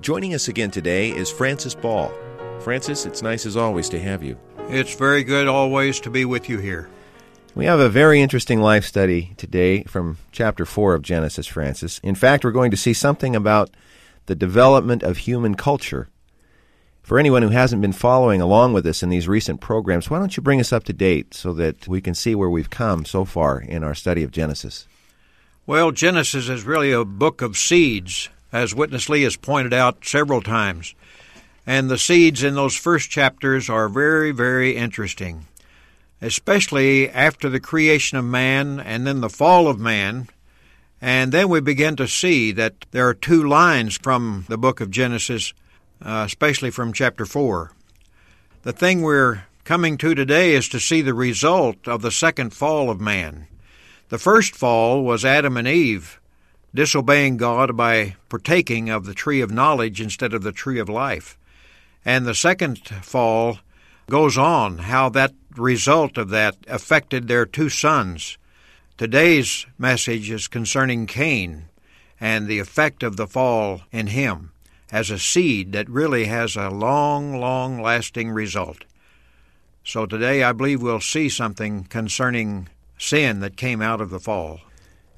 Joining us again today is Francis Ball. Francis, it's nice as always to have you. It's very good always to be with you here. We have a very interesting life study today from chapter 4 of Genesis, Francis. In fact, we're going to see something about the development of human culture. For anyone who hasn't been following along with us in these recent programs, why don't you bring us up to date so that we can see where we've come so far in our study of Genesis? Well, Genesis is really a book of seeds, as Witness Lee has pointed out several times. And the seeds in those first chapters are very, very interesting especially after the creation of man and then the fall of man. And then we begin to see that there are two lines from the book of Genesis, uh, especially from chapter 4. The thing we're coming to today is to see the result of the second fall of man. The first fall was Adam and Eve disobeying God by partaking of the tree of knowledge instead of the tree of life. And the second fall goes on how that result of that affected their two sons. Today's message is concerning Cain and the effect of the fall in him as a seed that really has a long, long lasting result. So today I believe we'll see something concerning sin that came out of the fall.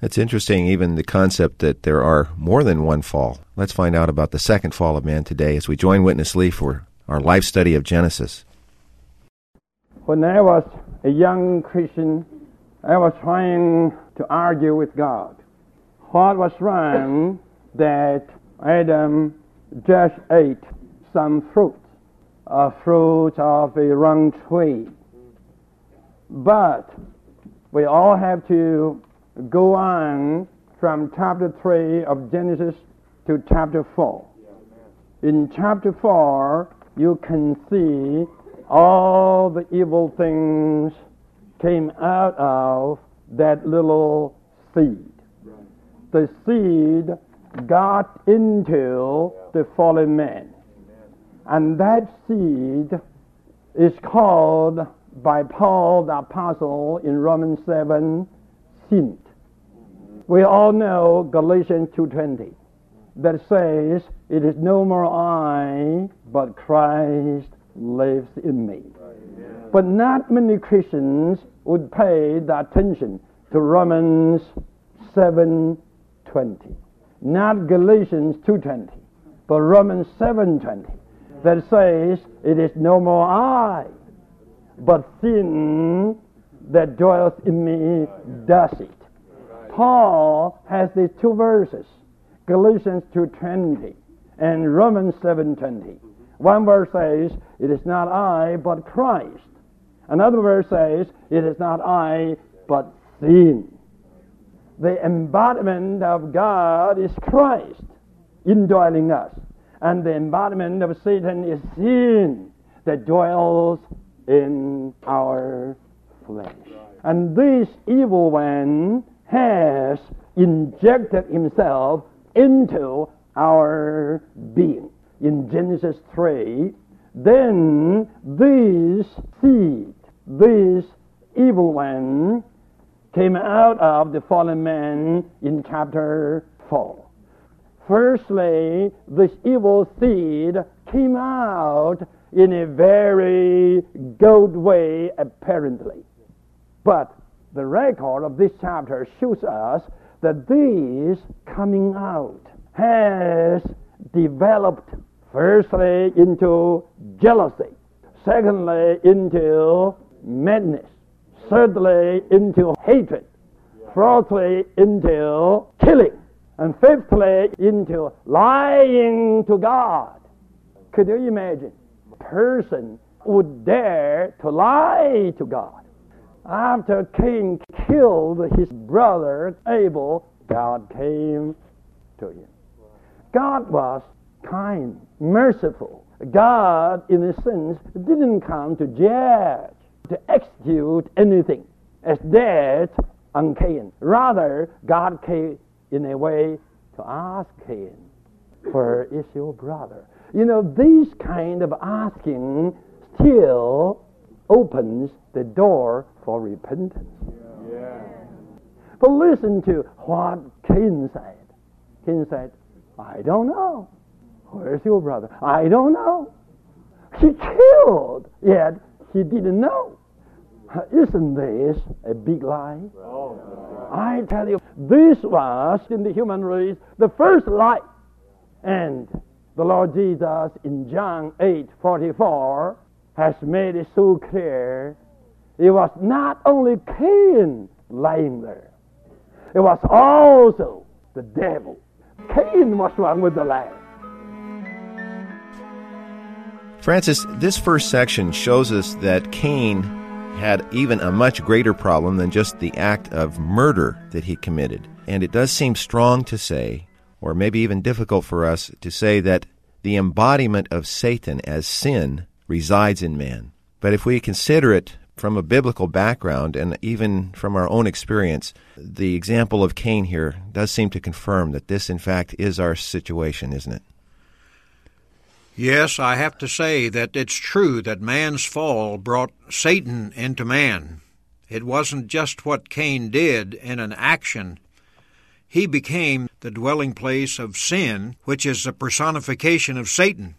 That's interesting, even the concept that there are more than one fall. Let's find out about the second fall of man today as we join Witness Lee for our life study of Genesis. When I was a young Christian, I was trying to argue with God. What was wrong that Adam just ate some fruit, a fruit of a wrong tree? But we all have to go on from chapter 3 of Genesis to chapter 4. In chapter 4, you can see all the evil things came out of that little seed. The seed got into the fallen man. And that seed is called by Paul the Apostle in Romans 7 sin. We all know Galatians 2.20 that says, It is no more I, but Christ lives in me. But not many Christians would pay the attention to Romans 7:20, not Galatians 2:20, but Romans 7:20 that says it is no more I, but sin that dwells in me does it. Paul has these two verses, Galatians 2:20 and Romans 7:20. One verse says, It is not I, but Christ. Another verse says, It is not I, but sin. The embodiment of God is Christ indwelling us. And the embodiment of Satan is sin that dwells in our flesh. And this evil one has injected himself into our being in Genesis 3, then this seed, this evil one, came out of the fallen man in chapter 4. Firstly, this evil seed came out in a very good way, apparently. But the record of this chapter shows us that this coming out has developed Firstly, into jealousy. Secondly, into madness. Thirdly, into hatred. Fourthly, into killing. And fifthly, into lying to God. Could you imagine? A person would dare to lie to God. After Cain killed his brother Abel, God came to him. God was kind, merciful. God, in a sense, didn't come to judge, to execute anything as death on Cain. Rather, God came in a way to ask Cain, Where is your brother? You know, this kind of asking still opens the door for repentance. Yeah. But listen to what Cain said. Cain said, I don't know. Where's your brother? I don't know. He killed, yet he didn't know. Isn't this a big lie? Oh. I tell you, this was in the human race the first lie. And the Lord Jesus in John 8 44 has made it so clear it was not only Cain lying there, it was also the devil. Cain was one with the lie. Francis, this first section shows us that Cain had even a much greater problem than just the act of murder that he committed. And it does seem strong to say, or maybe even difficult for us to say, that the embodiment of Satan as sin resides in man. But if we consider it from a biblical background and even from our own experience, the example of Cain here does seem to confirm that this, in fact, is our situation, isn't it? Yes, I have to say that it's true that man's fall brought Satan into man. It wasn't just what Cain did in an action. He became the dwelling place of sin, which is the personification of Satan.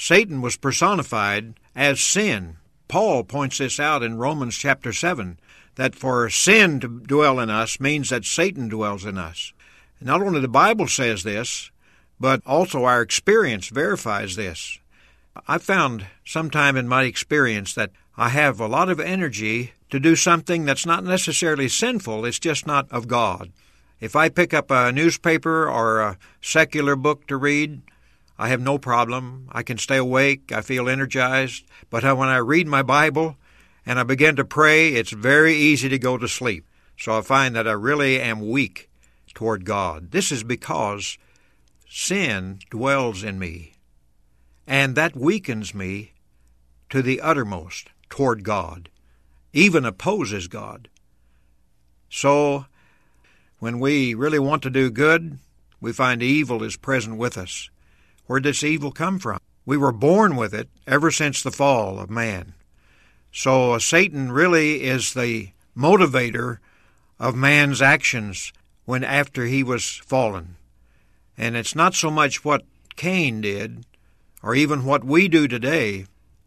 Satan was personified as sin. Paul points this out in Romans chapter 7 that for sin to dwell in us means that Satan dwells in us. Not only the Bible says this, but also our experience verifies this. I found sometime in my experience that I have a lot of energy to do something that's not necessarily sinful, it's just not of God. If I pick up a newspaper or a secular book to read, I have no problem. I can stay awake. I feel energized. But when I read my Bible and I begin to pray, it's very easy to go to sleep. So I find that I really am weak toward God. This is because sin dwells in me, and that weakens me to the uttermost toward God, even opposes God. So, when we really want to do good, we find evil is present with us. Where does evil come from? We were born with it ever since the fall of man. So, uh, Satan really is the motivator of man's actions when after he was fallen. And it's not so much what Cain did, or even what we do today,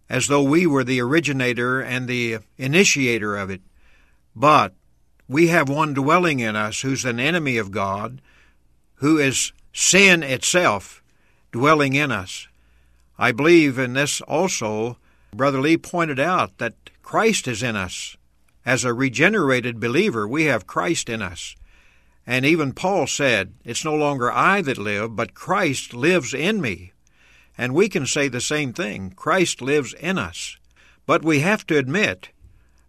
as though we were the originator and the initiator of it. But we have one dwelling in us who's an enemy of God, who is sin itself dwelling in us. I believe in this also, Brother Lee pointed out that Christ is in us. As a regenerated believer, we have Christ in us. And even Paul said, It's no longer I that live, but Christ lives in me. And we can say the same thing Christ lives in us. But we have to admit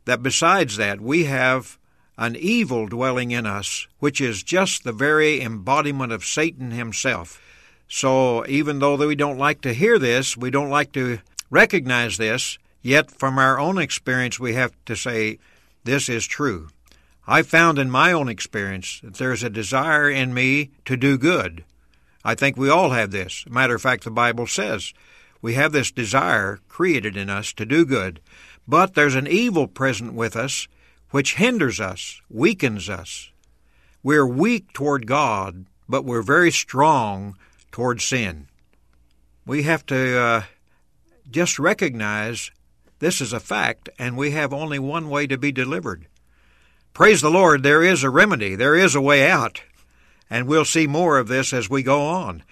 that besides that, we have an evil dwelling in us, which is just the very embodiment of Satan himself. So even though we don't like to hear this, we don't like to recognize this, yet from our own experience we have to say this is true. I've found in my own experience that there's a desire in me to do good. I think we all have this. Matter of fact, the Bible says we have this desire created in us to do good. But there's an evil present with us which hinders us, weakens us. We're weak toward God, but we're very strong toward sin. We have to uh, just recognize this is a fact, and we have only one way to be delivered. Praise the Lord, there is a remedy, there is a way out, and we'll see more of this as we go on.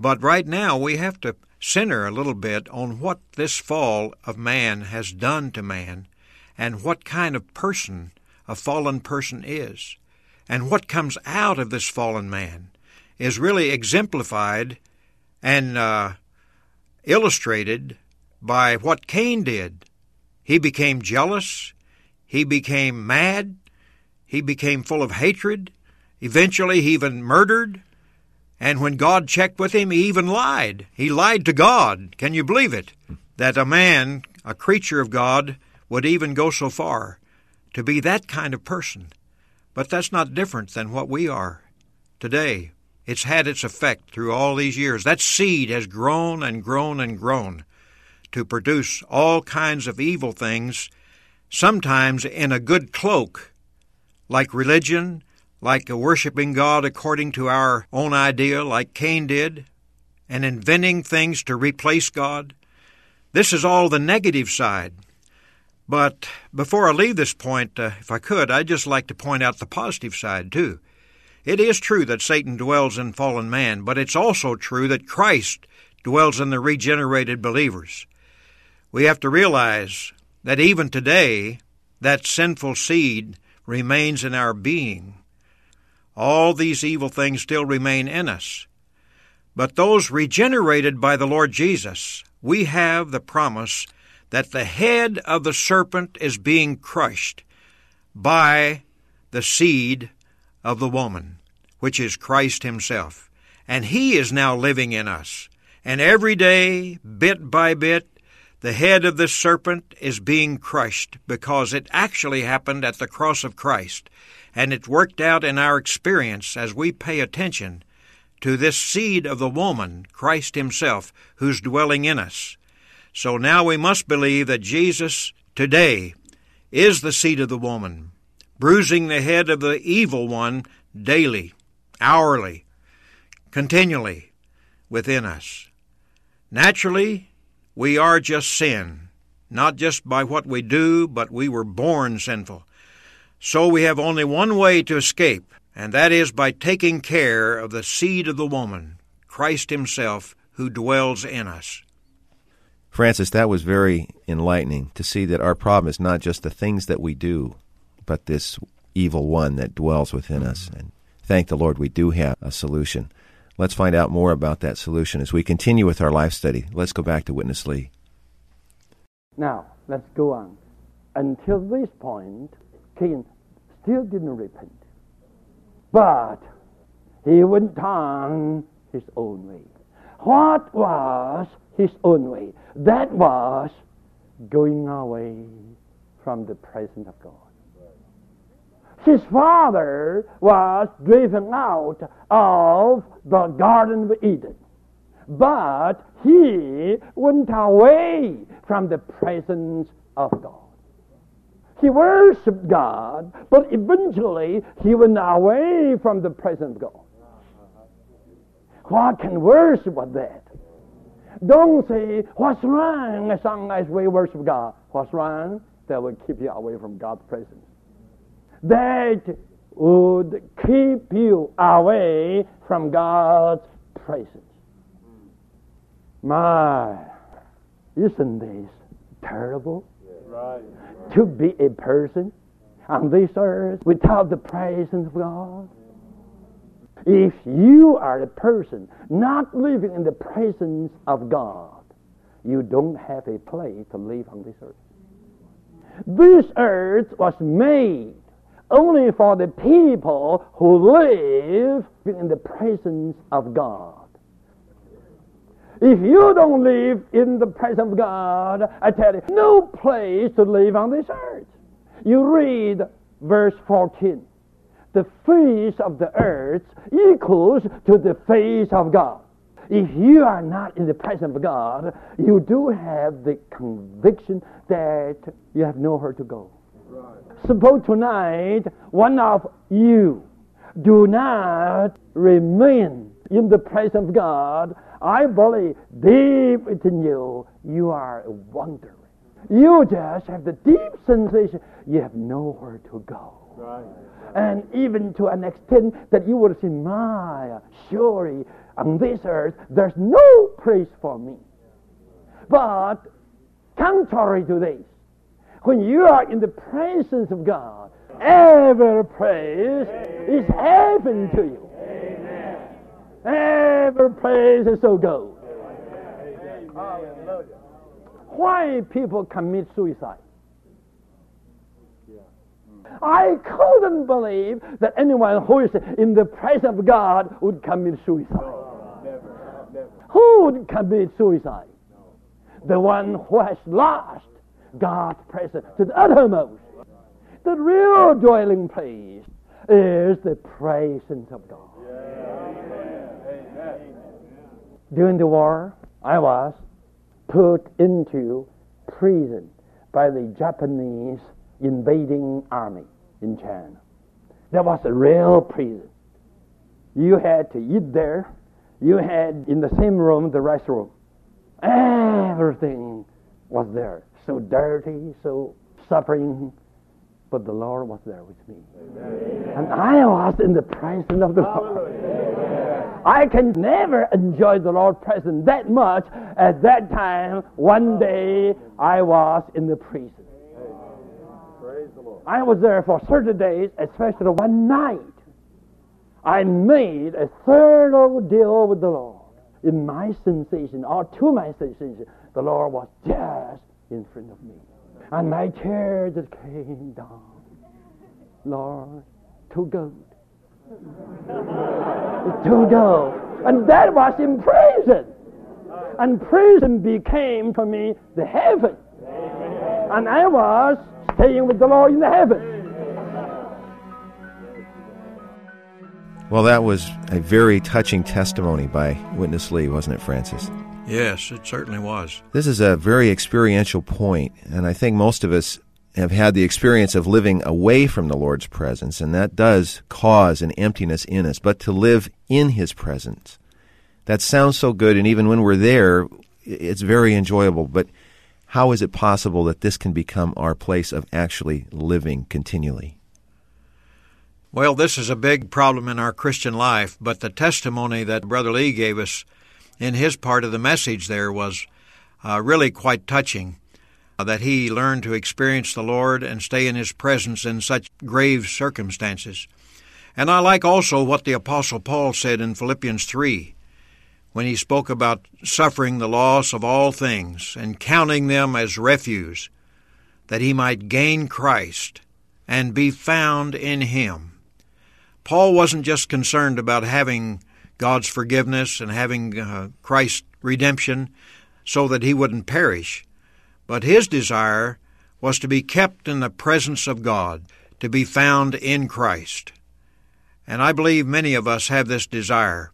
But right now, we have to center a little bit on what this fall of man has done to man, and what kind of person a fallen person is. And what comes out of this fallen man is really exemplified and uh, illustrated by what Cain did. He became jealous, he became mad, he became full of hatred. Eventually, he even murdered. And when God checked with him, he even lied. He lied to God. Can you believe it? That a man, a creature of God, would even go so far to be that kind of person. But that's not different than what we are today. It's had its effect through all these years. That seed has grown and grown and grown to produce all kinds of evil things, sometimes in a good cloak, like religion, like worshiping God according to our own idea, like Cain did, and inventing things to replace God. This is all the negative side. But before I leave this point, uh, if I could, I'd just like to point out the positive side, too. It is true that Satan dwells in fallen man, but it's also true that Christ dwells in the regenerated believers. We have to realize that even today, that sinful seed remains in our being. All these evil things still remain in us. But those regenerated by the Lord Jesus, we have the promise that the head of the serpent is being crushed by the seed of the woman, which is Christ Himself. And He is now living in us. And every day, bit by bit, the head of the serpent is being crushed because it actually happened at the cross of Christ, and it worked out in our experience as we pay attention to this seed of the woman, Christ Himself, who's dwelling in us. So now we must believe that Jesus today is the seed of the woman, bruising the head of the evil one daily, hourly, continually within us. Naturally, we are just sin, not just by what we do, but we were born sinful. So we have only one way to escape, and that is by taking care of the seed of the woman, Christ Himself, who dwells in us. Francis, that was very enlightening to see that our problem is not just the things that we do, but this evil one that dwells within us. And thank the Lord we do have a solution. Let's find out more about that solution as we continue with our life study. Let's go back to Witness Lee. Now, let's go on. Until this point, Cain still didn't repent. But he went on his own way. What was his own way? That was going away from the presence of God. His father was driven out of the Garden of Eden. But he went away from the presence of God. He worshiped God, but eventually he went away from the presence of God. What can worship with that? Don't say, what's wrong as long as we worship God. What's wrong? That will keep you away from God's presence that would keep you away from God's presence. My, isn't this terrible? Right. To be a person on this earth without the presence of God. If you are a person not living in the presence of God, you don't have a place to live on this earth. This earth was made only for the people who live in the presence of God. If you don't live in the presence of God, I tell you, no place to live on this earth. You read verse 14. The face of the earth equals to the face of God. If you are not in the presence of God, you do have the conviction that you have nowhere to go. Suppose tonight one of you do not remain in the presence of God. I believe deep within you, you are wandering. You just have the deep sensation you have nowhere to go. Right. And even to an extent that you would say, My, surely on this earth there's no place for me. But contrary to this, when you are in the presence of God, every praise is heaven to you. Every praise is so good. Why people commit suicide? I couldn't believe that anyone who is in the presence of God would commit suicide. Who would commit suicide? The one who has lost God's presence to the uttermost. The real dwelling place is the presence of God. During the war, I was put into prison by the Japanese invading army in China. That was a real prison. You had to eat there. You had in the same room the restroom. Everything was there. So dirty, so suffering. But the Lord was there with me. Amen. And I was in the presence of the Lord. I can never enjoy the Lord's presence that much at that time. One day I was in the prison. I was there for 30 days, especially one night. I made a thorough deal with the Lord. In my sensation, or to my sensation, the Lord was just in front of me. And my chair just came down. Lord, too good. to go. And that was in prison. And prison became for me the heaven. And I was staying with the Lord in the heaven. Well, that was a very touching testimony by Witness Lee, wasn't it, Francis? Yes, it certainly was. This is a very experiential point, and I think most of us have had the experience of living away from the Lord's presence, and that does cause an emptiness in us. But to live in His presence, that sounds so good, and even when we're there, it's very enjoyable. But how is it possible that this can become our place of actually living continually? Well, this is a big problem in our Christian life, but the testimony that Brother Lee gave us in his part of the message there was uh, really quite touching. Uh, that he learned to experience the Lord and stay in His presence in such grave circumstances. And I like also what the Apostle Paul said in Philippians 3 when he spoke about suffering the loss of all things and counting them as refuse, that he might gain Christ and be found in Him. Paul wasn't just concerned about having God's forgiveness and having uh, Christ's redemption so that he wouldn't perish. But his desire was to be kept in the presence of God, to be found in Christ. And I believe many of us have this desire.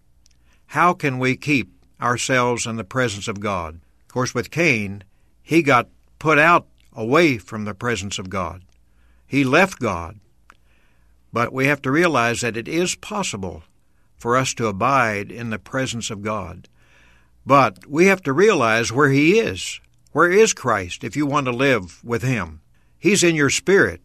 How can we keep ourselves in the presence of God? Of course, with Cain, he got put out away from the presence of God. He left God. But we have to realize that it is possible for us to abide in the presence of God. But we have to realize where He is. Where is Christ if you want to live with Him? He's in your spirit.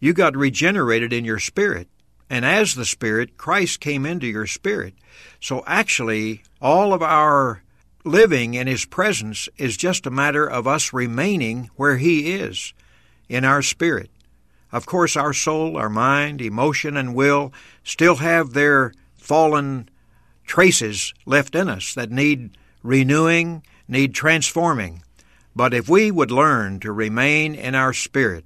You got regenerated in your spirit. And as the Spirit, Christ came into your spirit. So actually, all of our living in His presence is just a matter of us remaining where He is, in our spirit. Of course, our soul, our mind, emotion, and will still have their fallen traces left in us that need renewing, need transforming. But if we would learn to remain in our spirit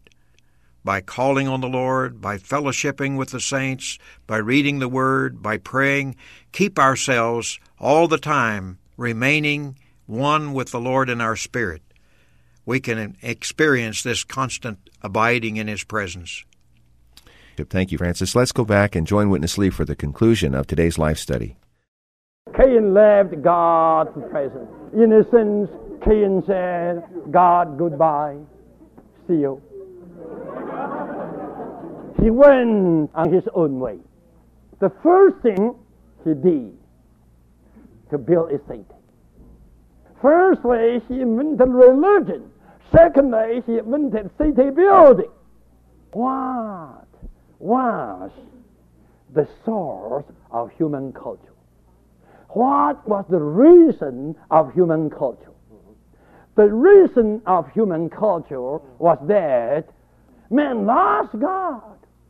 by calling on the Lord, by fellowshipping with the saints, by reading the Word, by praying, keep ourselves all the time remaining one with the Lord in our spirit, we can experience this constant abiding in His presence. Thank you, Francis. Let's go back and join Witness Lee for the conclusion of today's life study. Cain left God's presence. A Cain said, God, goodbye. See you. he went on his own way. The first thing he did to build a city. Firstly, he invented religion. Secondly, he invented city building. What was the source of human culture? What was the reason of human culture? The reason of human culture was that man lost God.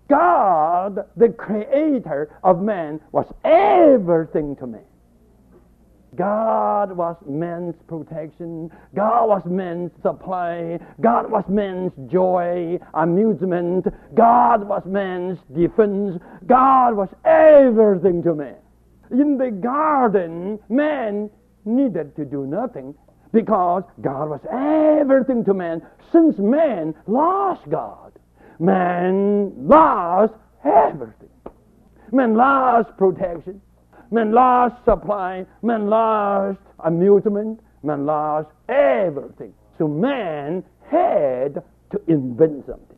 God, the creator of man, was everything to man. God was man's protection. God was man's supply. God was man's joy, amusement. God was man's defense. God was everything to man. In the garden, man needed to do nothing because God was everything to man. Since man lost God, man lost everything. Man lost protection. Man lost supply. Man lost amusement. Man lost everything. So man had to invent something.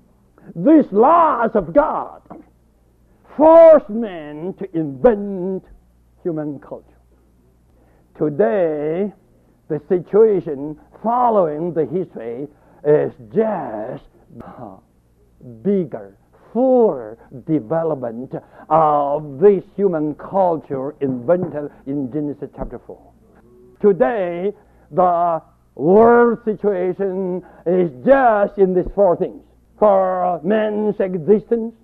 This laws of God forced man to invent human culture. Today, the situation following the history is just bigger, fuller development of this human culture invented in Genesis chapter 4. Today, the world situation is just in these four things. For man's existence,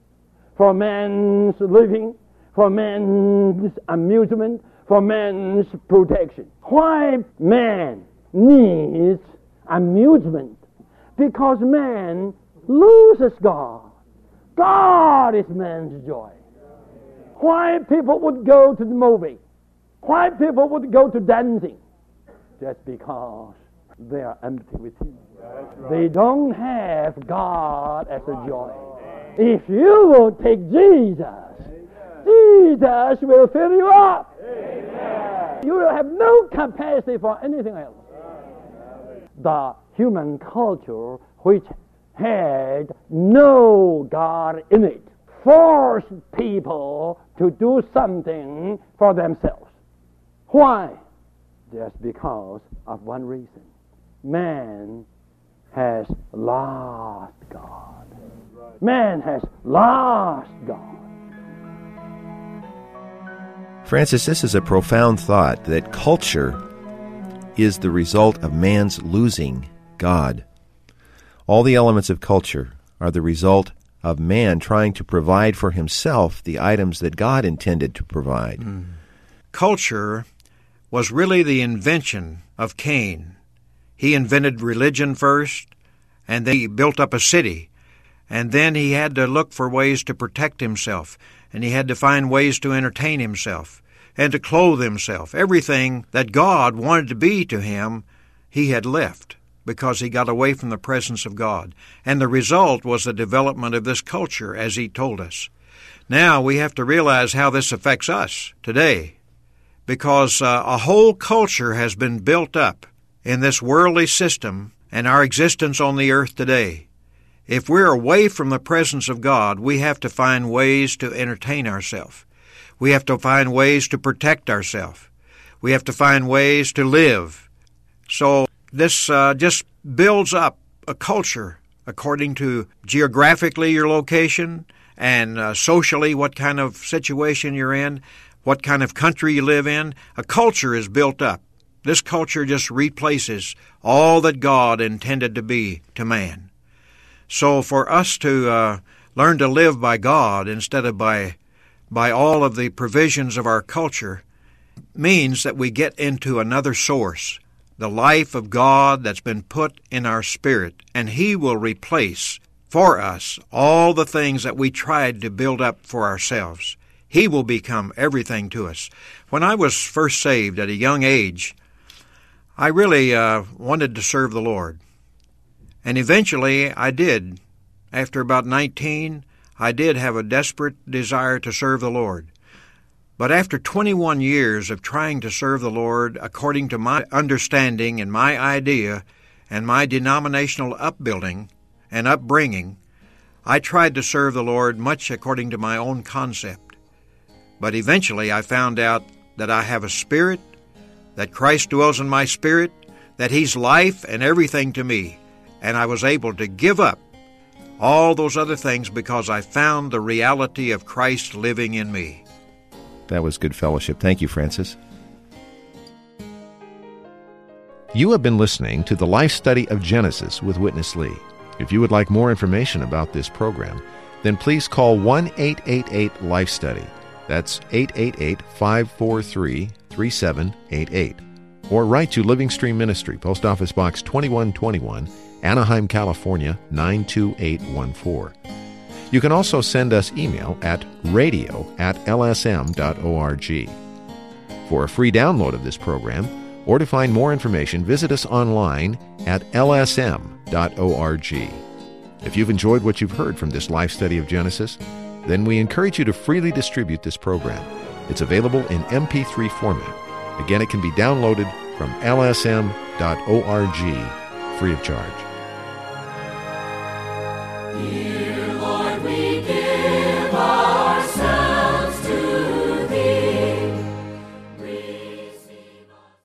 for man's living, for man's amusement, for man's protection. Why man needs amusement? Because man loses God. God is man's joy. Why people would go to the movie? Why people would go to dancing? Just because they are empty with Him. They don't have God as a joy. If you will take Jesus, Jesus will fill you up. You will have no capacity for anything else. The human culture, which had no God in it, forced people to do something for themselves. Why? Just because of one reason. Man has lost God. Man has lost God. Francis, this is a profound thought that culture is the result of man's losing God. All the elements of culture are the result of man trying to provide for himself the items that God intended to provide. Mm. Culture was really the invention of Cain. He invented religion first, and then he built up a city. And then he had to look for ways to protect himself, and he had to find ways to entertain himself and to clothe himself. Everything that God wanted to be to him, he had left because he got away from the presence of God. And the result was the development of this culture, as he told us. Now we have to realize how this affects us today, because uh, a whole culture has been built up in this worldly system and our existence on the earth today. If we're away from the presence of God, we have to find ways to entertain ourselves. We have to find ways to protect ourselves. We have to find ways to live. So this uh, just builds up a culture according to geographically your location and uh, socially what kind of situation you're in, what kind of country you live in. A culture is built up. This culture just replaces all that God intended to be to man. So for us to uh, learn to live by God instead of by by all of the provisions of our culture means that we get into another source the life of God that's been put in our spirit, and He will replace for us all the things that we tried to build up for ourselves. He will become everything to us. When I was first saved at a young age, I really uh, wanted to serve the Lord. And eventually I did. After about 19, I did have a desperate desire to serve the Lord. But after 21 years of trying to serve the Lord according to my understanding and my idea and my denominational upbuilding and upbringing, I tried to serve the Lord much according to my own concept. But eventually I found out that I have a spirit, that Christ dwells in my spirit, that He's life and everything to me, and I was able to give up all those other things because I found the reality of Christ living in me. That was good fellowship. Thank you, Francis. You have been listening to the Life Study of Genesis with Witness Lee. If you would like more information about this program, then please call 1 888 Life Study. That's 888 543 3788. Or write to Living Stream Ministry, Post Office Box 2121, Anaheim, California 92814. You can also send us email at radio at lsm.org. For a free download of this program, or to find more information, visit us online at lsm.org. If you've enjoyed what you've heard from this life study of Genesis, then we encourage you to freely distribute this program. It's available in MP3 format. Again, it can be downloaded from lsm.org free of charge.